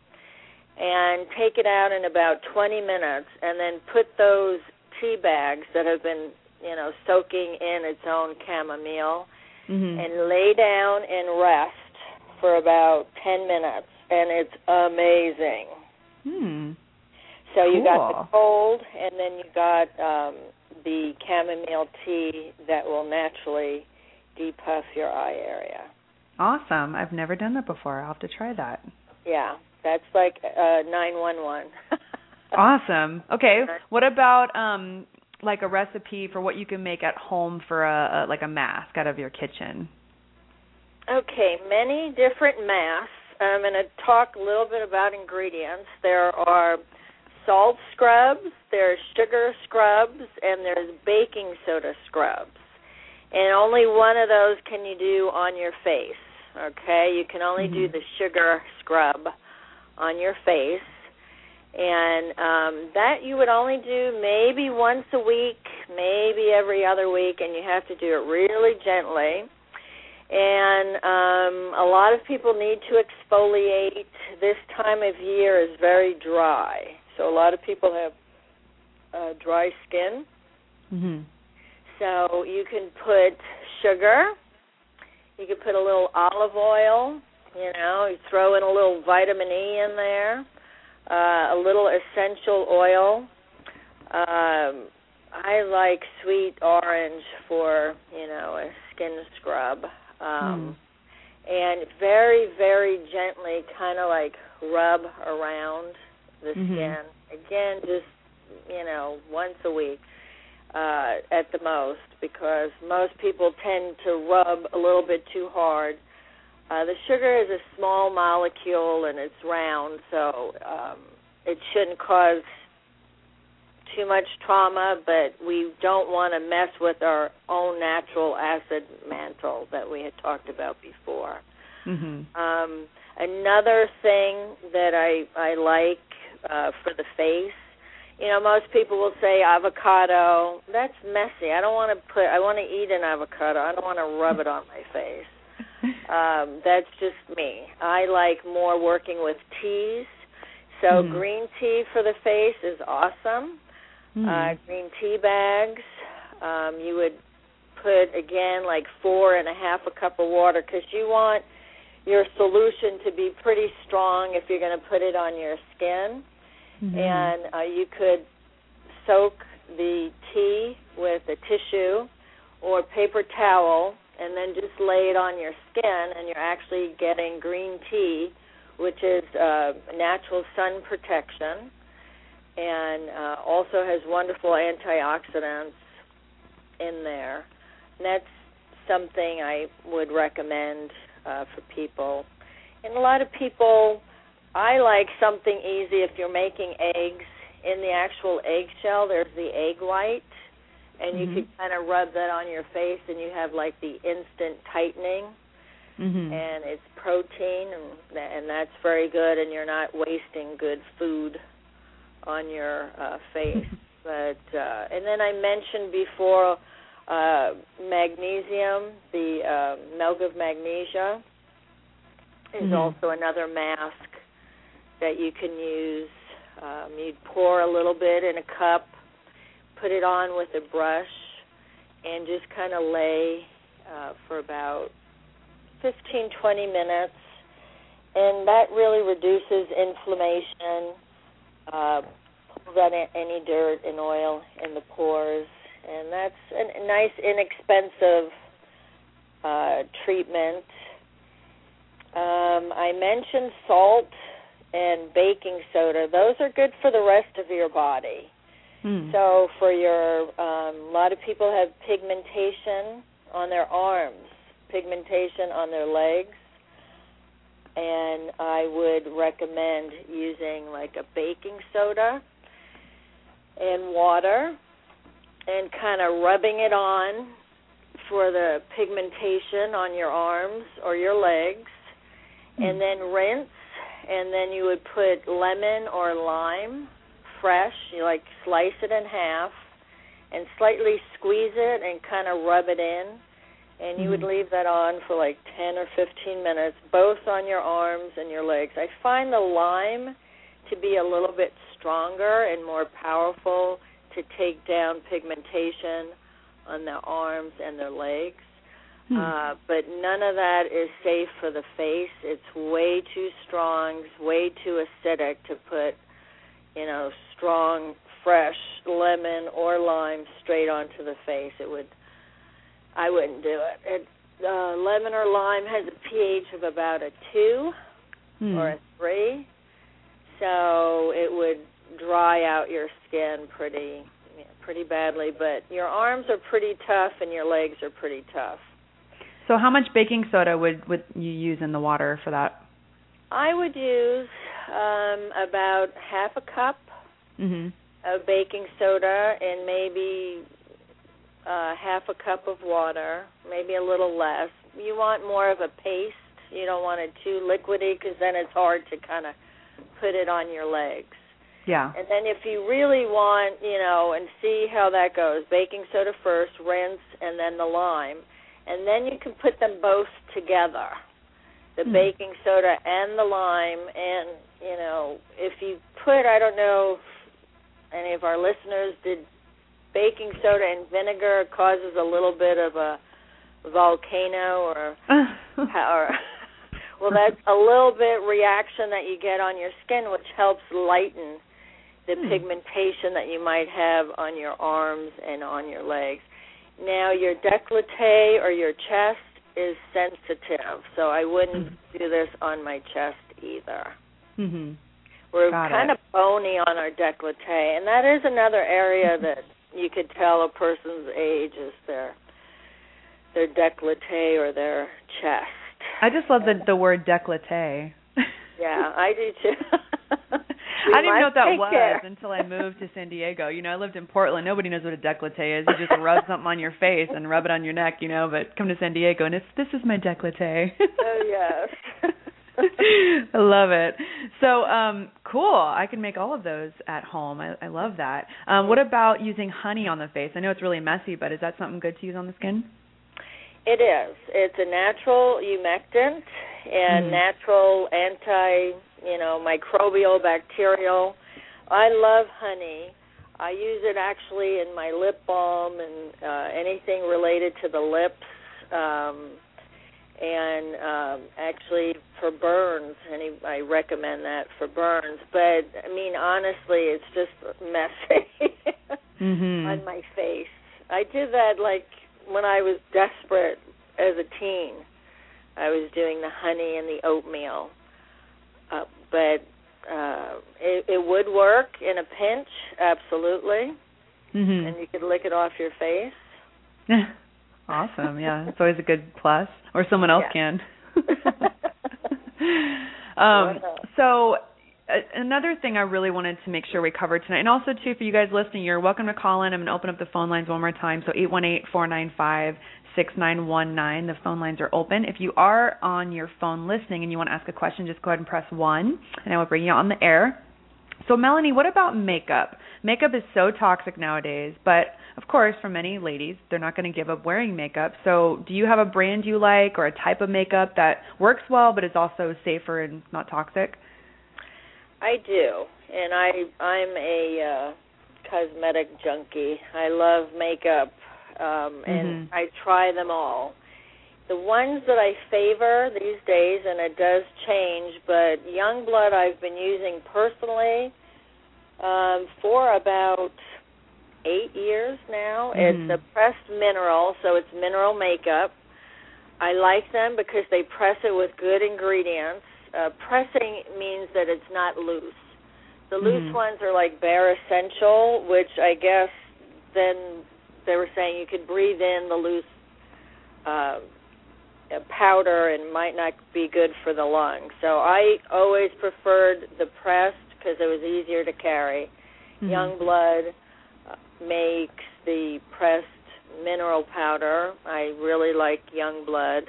and take it out in about 20 minutes, and then put those tea bags that have been you know soaking in its own chamomile Mhm. and lay down and rest for about 10 minutes and it's amazing. Hmm. So you got the cold, and then you got um, the chamomile tea that will naturally depuff your eye area. Awesome. I've never done that before. I'll have to try that. Yeah, that's like uh, nine one one. <laughs> Awesome. Okay. What about um like a recipe for what you can make at home for a, a like a mask out of your kitchen? Okay, many different masks. I'm going to talk a little bit about ingredients. There are salt scrubs, there's sugar scrubs, and there's baking soda scrubs. And only one of those can you do on your face. Okay, you can only do the sugar scrub on your face. And um that you would only do maybe once a week, maybe every other week, and you have to do it really gently. And um a lot of people need to exfoliate. This time of year is very dry. So a lot of people have uh dry skin. Mhm. so you can put sugar. You can put a little olive oil you know you throw in a little vitamin e in there uh a little essential oil. Um i like sweet orange for you know a skin scrub. Um and very very gently kind of like rub around the Mhm. skin. Again just you know once a week uh at the most because most people tend to rub a little bit too hard uh the sugar is a small molecule and it's round so um it shouldn't cause too much trauma, but we don't want to mess with our own natural acid mantle that we had talked about before. Mhm. Um, another thing that I I like uh, for the face, you know, most people will say avocado. That's messy. I don't want to put. I want to eat an avocado. I don't want to rub it on my face. <laughs> Um, that's just me. I like more working with teas. So Mhm. green tea for the face is awesome uh, Mhm. green tea bags. Um, you would put again like four and a half a cup of water because you want your solution to be pretty strong if you're going to put it on your skin. Mhm. And uh, you could soak the tea with a tissue or paper towel and then just lay it on your skin and you're actually getting green tea which is uh, natural sun protection and uh, also has wonderful antioxidants in there. And that's something I would recommend uh, for people. And a lot of people, I like something easy if you're making eggs. In the actual eggshell, there's the egg white, and you Mhm. could kind of rub that on your face, and you have like the instant tightening Mhm. and it's protein and and that's very good and you're not wasting good food on your uh face <laughs> but uh and then I mentioned before uh magnesium the uh, milk of magnesia is Mhm. also another mask that you can use um you'd pour a little bit in a cup put it on with a brush and just kind of lay uh for about 15 20 minutes. And that really reduces inflammation uh pulls out any dirt and oil in the pores. And that's a, nice inexpensive uh treatment. Um i mentioned salt and baking soda. Those are good for the rest of your body Mhm. so for your um a lot of people have pigmentation on their arms, pigmentation on their legs, and I would recommend using like a baking soda and water and kind of rubbing it on for the pigmentation on your arms or your legs. And then rinse and then you would put lemon or lime fresh you like slice it in half and slightly squeeze it and kind of rub it in and you would Mhm. leave that on for like 10 or 15 minutes both on your arms and your legs i find the lime to be a little bit stronger and more powerful to take down pigmentation on their arms and their legs Hmm. Uh, but none of that is safe for the face. It's way too strong, way too acidic to put, you know, strong, fresh lemon or lime straight onto the face. It would, I wouldn't do it. it uh, lemon or lime has a pH of about a two Hmm. or a three, so it would dry out your skin pretty, pretty badly. But your arms are pretty tough and your legs are pretty tough. So how much baking soda would would you use in the water for that? I would use um, about half a cup Mhm. of baking soda and maybe uh, half a cup of water, maybe a little less. You want more of a paste. You don't want it too liquidy because then it's hard to kind of put it on your legs. Yeah. And then if you really want, you know, and see how that goes, baking soda first, rinse, and then the lime. And then you can put them both together. The Hmm. baking soda and the lime and, you know, if you put I don't know any of our listeners did baking soda and vinegar causes a little bit of a volcano or <laughs> or <laughs> well that's a little bit reaction that you get on your skin which helps lighten the Hmm. pigmentation that you might have on your arms and on your legs now your décolleté or your chest is sensitive so i wouldn't Hmm. do this on my chest either mhm. We're Got kind it. of bony on our décolleté and that is another area <laughs> that you could tell a person's age is their their décolleté or their chest I just love the the word décolleté. Yeah, I do too. <laughs> I didn't know what that was care. until I moved to San Diego. You know, I lived in Portland. Nobody knows what a décolleté is. You just rub something on your face and rub it on your neck, you know. But come to San Diego and it's this is my décolleté. Oh yes. <laughs> <laughs> I love it. So, um, cool. I can make all of those at home. I, I love that. Um, what about using honey on the face? I know it's really messy, but is that something good to use on the skin? It is. It's a natural humectant and Mhm. natural anti, you know, microbial, bacterial. I love honey. I use it actually in my lip balm and uh anything related to the lips. Um and um actually for burns any I recommend that for burns. But I mean honestly it's just messy <laughs> Mhm. on my face. I did that like when I was desperate as a teen. I was doing the honey and the oatmeal. Uh, but uh it, it would work in a pinch, absolutely. Mhm. And you could lick it off your face. <laughs> awesome. Yeah, it's always a good plus. Or someone else Yeah. can. <laughs> <laughs> um, so another thing I really wanted to make sure we covered tonight, and also too for you guys listening, you're welcome to call in. I'm going to open up the phone lines one more time. So eight one eight four nine five six nine one nine. The phone lines are open. If you are on your phone listening and you want to ask a question, just go ahead and press one, and I will bring you on the air. So, Melanie, what about makeup? Makeup is so toxic nowadays, but of course, for many ladies, they're not going to give up wearing makeup. So, do you have a brand you like or a type of makeup that works well but is also safer and not toxic? I do. And I I'm a uh cosmetic junkie. I love makeup um and Mhm. I try them all. The ones that I favor these days and it does change, but Youngblood I've been using personally um for about 8 years now. Mhm. It's a pressed mineral, so it's mineral makeup. I like them because they press it with good ingredients. Uh, pressing means that it's not loose. The loose Mhm. ones are like Bare Escentual, which I guess then they were saying you could breathe in the loose uh, powder and might not be good for the lungs. So I always preferred the pressed because it was easier to carry. Mhm. Youngblood uh, makes the pressed mineral powder. I really like Youngblood.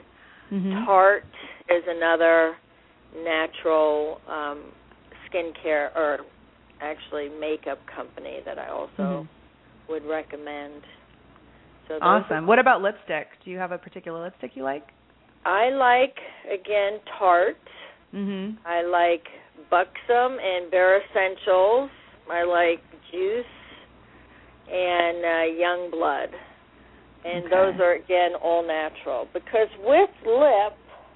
Mhm. Tarte is another natural um, skincare or actually makeup company that I also Mhm. would recommend. So Awesome. What about lipstick? Do you have a particular lipstick you like? I like again Tarte. Mhm. I like Buxom and Bare Escentuals. I like Juice and uh, Youngblood. and Okay. those are again all natural. Because with lip,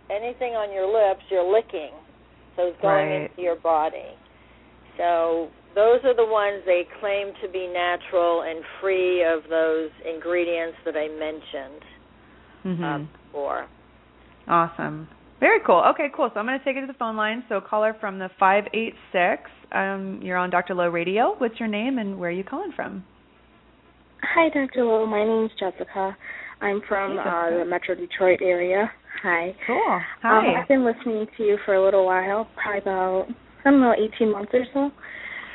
anything on your lips, you're licking, so it's going Right. into your body. So those are the ones they claim to be natural and free of those ingredients that I mentioned Mhm. uh, before. Awesome. Very cool. Okay, cool. So I'm going to take it to the phone line. So caller from the 586. Um, you're on Dr. Lowe Radio. What's your name and where are you calling from? Hi, Dr. Lowe. My name's Jessica. I'm from Hey, uh, the Metro Detroit area. Hi. Cool. Um, Hi. I've been listening to you for a little while, probably about I don't know, 18 months or so.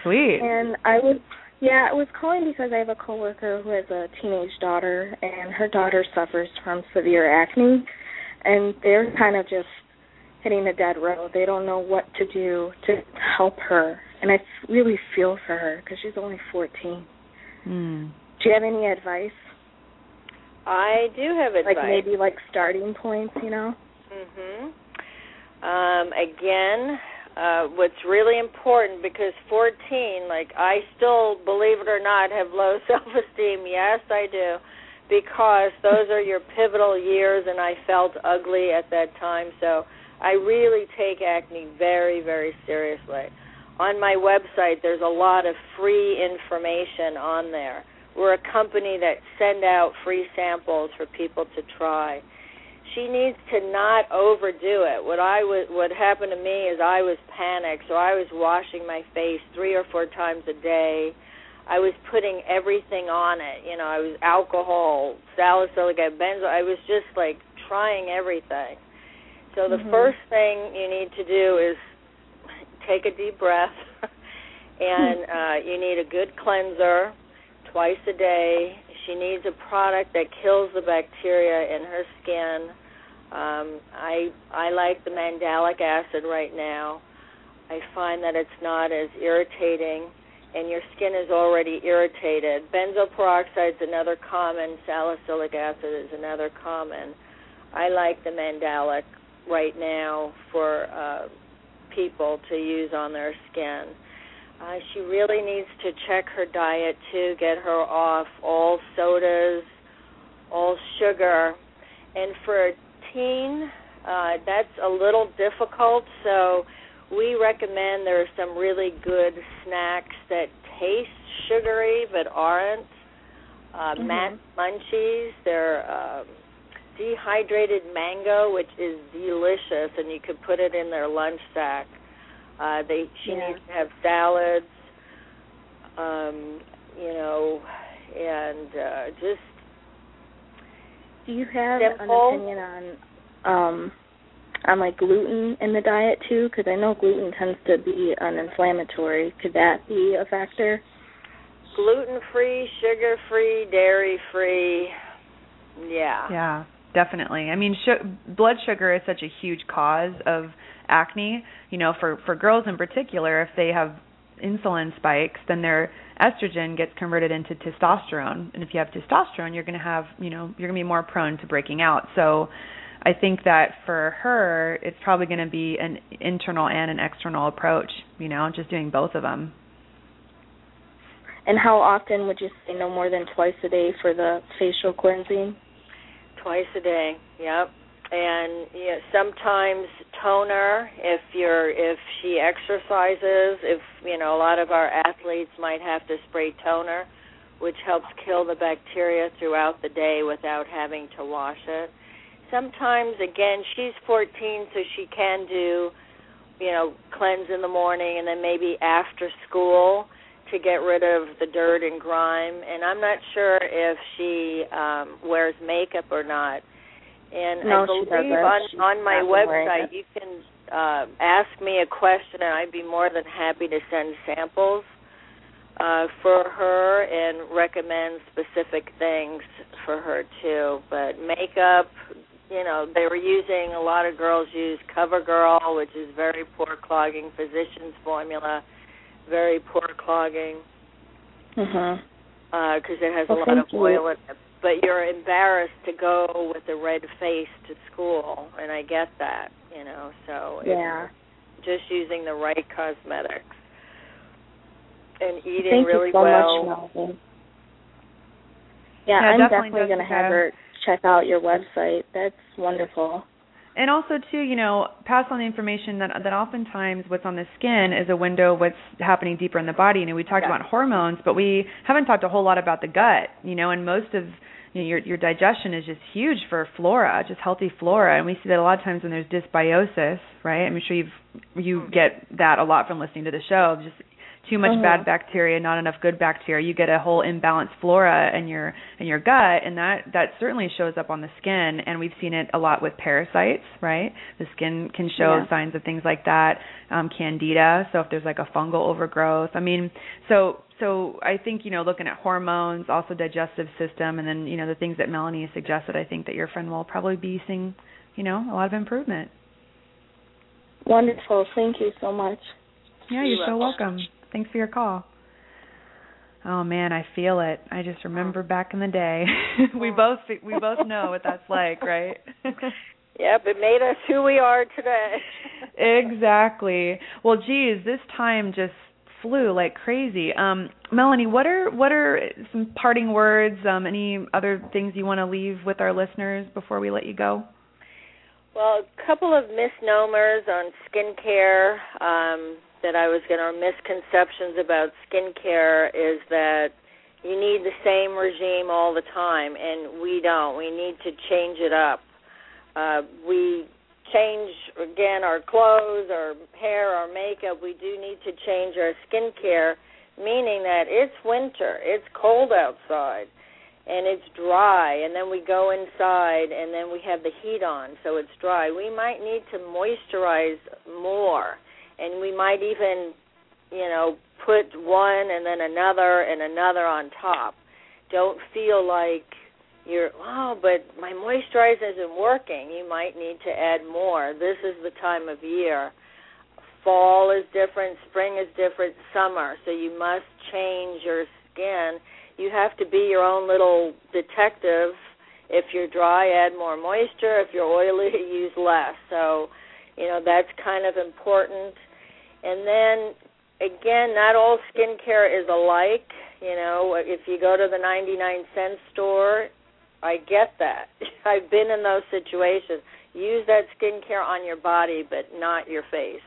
Sweet. And I was, yeah, I was calling because I have a coworker who has a teenage daughter, and her daughter suffers from severe acne, and they're kind of just hitting a dead road. They don't know what to do to help her, and I really feel for her because she's only 14. Hmm. Do you have any advice? I do have advice. Like maybe like starting points, you know? Mhm. Um, again, uh, what's really important because 14, like I still, believe it or not, have low <laughs> self-esteem. Yes, I do, because those are your pivotal years, and I felt ugly at that time. So I really take acne very, very seriously. On my website, there's a lot of free information on there. We're a company that send out free samples for people to try she needs to not overdo it. What I was what happened to me is I was panicked, so I was washing my face 3 or 4 times a day. I was putting everything on it. You know, I was alcohol, salicylic acid, benzo. I was just like trying everything. So the Mhm. first thing you need to do is take a deep breath <laughs> and <laughs> uh you need a good cleanser twice a day. She needs a product that kills the bacteria in her skin. Um, I I like the mandelic acid right now. I find that it's not as irritating, and your skin is already irritated. Benzoyl peroxide is another common. Salicylic acid is another common. I like the mandelic right now for uh, people to use on their skin. Uh, she really needs to check her diet too, get her off all sodas, all sugar. And for a teen, uh, that's a little difficult, so we recommend there are some really good snacks that taste sugary but aren't. Uh, Mhm. Matt Munchies, they're um, dehydrated mango, which is delicious, and you could put it in their lunch sack. Uh, they she Yeah. needs to have salads, um, you know, and uh, just Do you have Simple. an opinion on um on like gluten in the diet too? Because I know gluten tends to be an inflammatory. Could that be a factor? gluten free, sugar free, dairy free. Yeah. Yeah, definitely. I mean, su- blood sugar is such a huge cause of acne. You know, for for girls in particular, if they have insulin spikes, then their estrogen gets converted into testosterone, and if you have testosterone, you're going to have, you know, you're going to be more prone to breaking out. So, I think that for her, it's probably going to be an internal and an external approach. You know, just doing both of them. And how often would you say no more than twice a day for the facial cleansing? Twice a day. Yep. And yeah, sometimes toner if you're if she exercises, if you know, a lot of our athletes might have to spray toner, which helps kill the bacteria throughout the day without having to wash it. Sometimes again, she's 14 so she can do you know, cleanse in the morning and then maybe after school to get rid of the dirt and grime. And I'm not sure if she um wears makeup or not. And No, I believe on on my not been wearing website you can uh, ask me a question and I'd be more than happy to send samples uh, for her and recommend specific things for her too. But makeup, you know, they were using a lot of girls use CoverGirl, which is very pore clogging, Physicians Formula, very pore clogging Mhm. because it has Well, a lot thank of you. oil in it. But you're embarrassed to go with a red face to school, and I get that, you know. So it's Yeah. just using the right cosmetics and eating Thank really you so well. much, Melvin. Yeah, Yeah, I'm definitely, definitely going to have her check out your website. That's wonderful. And also too, you know, pass on the information that that oftentimes what's on the skin is a window of what's happening deeper in the body. You know, we talked Yeah. about hormones, but we haven't talked a whole lot about the gut. You know, and most of you know, your your digestion is just huge for flora, just healthy flora, and we see that a lot of times when there's dysbiosis, right? I'm sure you've you mm-hmm. get that a lot from listening to the show. Just too much Mhm. bad bacteria, not enough good bacteria. You get a whole imbalanced flora in your in your gut, and that that certainly shows up on the skin. And we've seen it a lot with parasites, right? The skin can show Yeah. signs of things like that, um, candida. So if there's like a fungal overgrowth, I mean, so so I think you know looking at hormones, also digestive system, and then you know the things that Melanie suggested. I think that your friend will probably be seeing, you know, a lot of improvement. Wonderful. Thank you so much. Yeah, you're so welcome. Thanks for your call. Oh man, I feel it. I just remember back in the day. <laughs> we both we both know what that's like, <laughs> right? Yep, it made us who we are today. <laughs> exactly. Well, geez, this time just flew like crazy. Um, Melanie, what are what are some parting words? Um, any other things you want to leave with our listeners before we let you go? Well, a couple of misnomers on skincare um, that I was going to, misconceptions about skincare is that you need the same regime all the time, and we don't. We need to change it up. Uh, we change, again, our clothes, our hair, our makeup. We do need to change our skincare, meaning that it's winter, it's cold outside and it's dry and then we go inside and then we have the heat on so it's dry we might need to moisturize more and we might even you know put one and then another and another on top. Don't feel like you're oh but my moisturizer isn't working. You might need to add more. This is the time of year. Fall is different. Spring is different. Summer. So you must change your skin. You have to be your own little detective. If you're dry, add more moisture. If you're oily, <laughs> use less. So, you know, that's kind of important. And then again, not all skincare is alike. You know, if you go to the 99 cent store, I get that. <laughs> I've been in those situations. Use that skincare on your body, but not your face.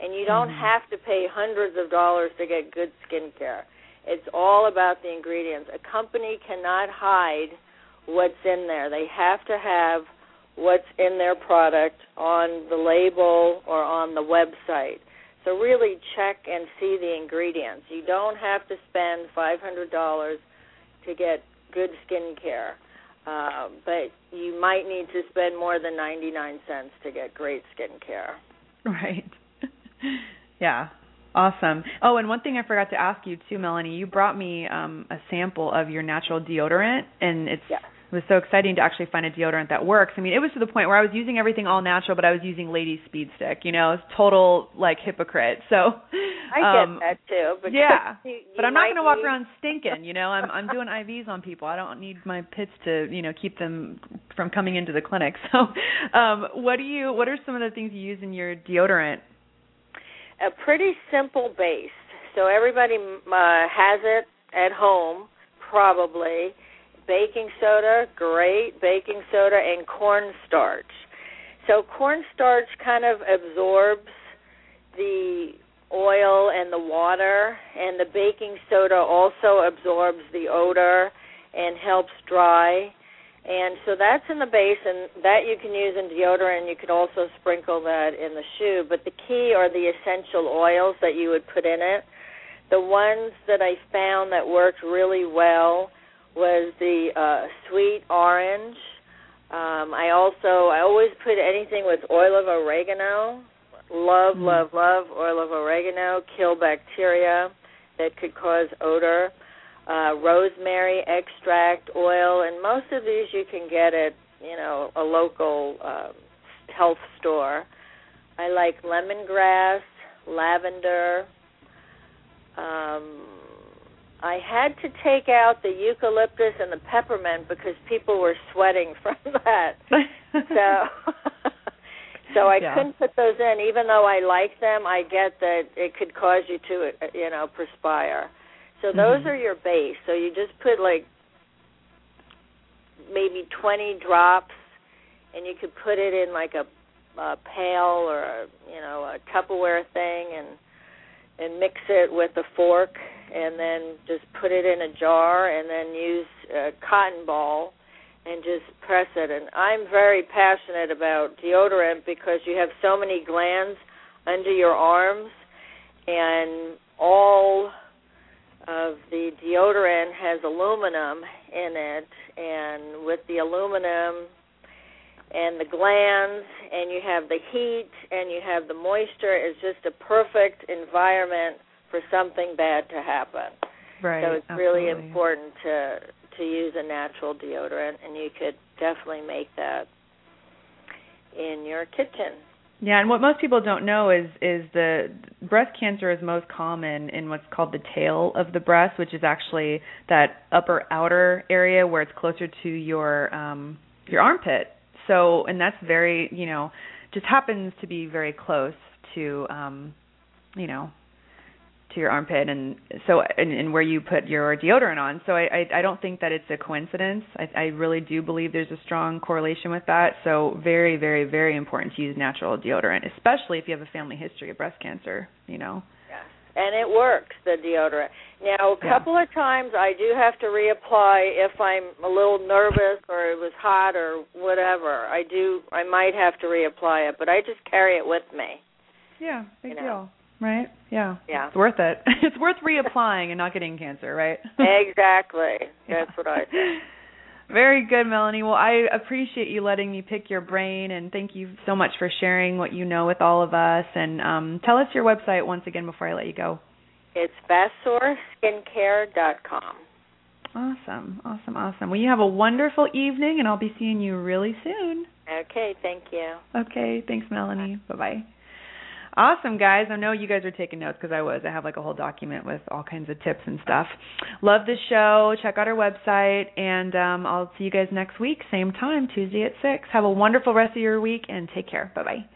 And you don't Mhm. have to pay hundreds of dollars to get good skincare. It's all about the ingredients. A company cannot hide what's in there. They have to have what's in their product on the label or on the website. So really check and see the ingredients. You don't have to spend $500 to get good skincare. Uh, but you might need to spend more than 99 cents to get great skincare. Right. <laughs> yeah. Awesome. Oh, and one thing I forgot to ask you too, Melanie, you brought me um a sample of your natural deodorant and it's Yeah. It was so exciting to actually find a deodorant that works. I mean, it was to the point where I was using everything all natural, but I was using Lady Speed Stick, you know, it's total like hypocrite. So I um, get that too. But yeah, you, you but I'm not going to walk around stinking, you know. I'm I'm doing IVs on people. I don't need my pits to, you know, keep them from coming into the clinic. <laughs> So, um what do you what are some of the things you use in your deodorant? a pretty simple base. So everybody uh, has it at home, probably. Baking soda, great. Baking soda and cornstarch. So cornstarch kind of absorbs the oil and the water, and the baking soda also absorbs the odor and helps dry. And so that's in the base, and that you can use in deodorant. You could also sprinkle that in the shoe. But the key are the essential oils that you would put in it. The ones that I found that worked really well was the uh, sweet orange. Um, I also I always put anything with oil of oregano. Love, Mm. love, love oil of oregano. Kill bacteria that could cause odor uh, rosemary extract oil, and most of these you can get at you know a local um, health store. I like lemongrass, lavender. Um, I had to take out the eucalyptus and the peppermint because people were sweating <laughs> from that. So, <laughs> so I Yeah. couldn't put those in, even though I like them. I get that it could cause you to, uh, you know, perspire. So those Mhm. are your base. So you just put like maybe 20 drops, and you could put it in like a, a pail or a, you know a Tupperware thing, and and mix it with a fork, and then just put it in a jar, and then use a cotton ball and just press it. And I'm very passionate about deodorant because you have so many glands under your arms, and all of the deodorant has aluminum in it, and with the aluminum and the glands, and you have the heat, and you have the moisture, it's just a perfect environment for something bad to happen. Right. So it's absolutely. really important to to use a natural deodorant, and you could definitely make that in your kitchen. Yeah, and what most people don't know is is the breast cancer is most common in what's called the tail of the breast, which is actually that upper outer area where it's closer to your um your armpit. So, and that's very, you know, just happens to be very close to um you know, to your armpit and so and, and where you put your deodorant on. So I, I I don't think that it's a coincidence. I I really do believe there's a strong correlation with that. So very very very important to use natural deodorant, especially if you have a family history of breast cancer, you know. And it works, the deodorant. Now, a Yeah. couple of times I do have to reapply if I'm a little nervous or it was hot or whatever. I do I might have to reapply it, but I just carry it with me. Yeah, big You know. deal. Right? Yeah. Yeah. It's worth it. <laughs> it's worth reapplying and not getting cancer, right? exactly. <laughs> Yeah. That's what I think. Very good, Melanie. Well, I appreciate you letting me pick your brain, and thank you so much for sharing what you know with all of us. And um, tell us your website once again before I let you go. It's VasseurSkincare.com. Awesome, awesome, awesome. Well, you have a wonderful evening, and I'll be seeing you really soon. Okay, thank you. Okay, thanks, Melanie. Bye bye. Awesome, guys. I know you guys are taking notes because I was. I have like a whole document with all kinds of tips and stuff. Love the show. Check out our website, and um, I'll see you guys next week, same time, Tuesday at 6. Have a wonderful rest of your week, and take care. Bye bye.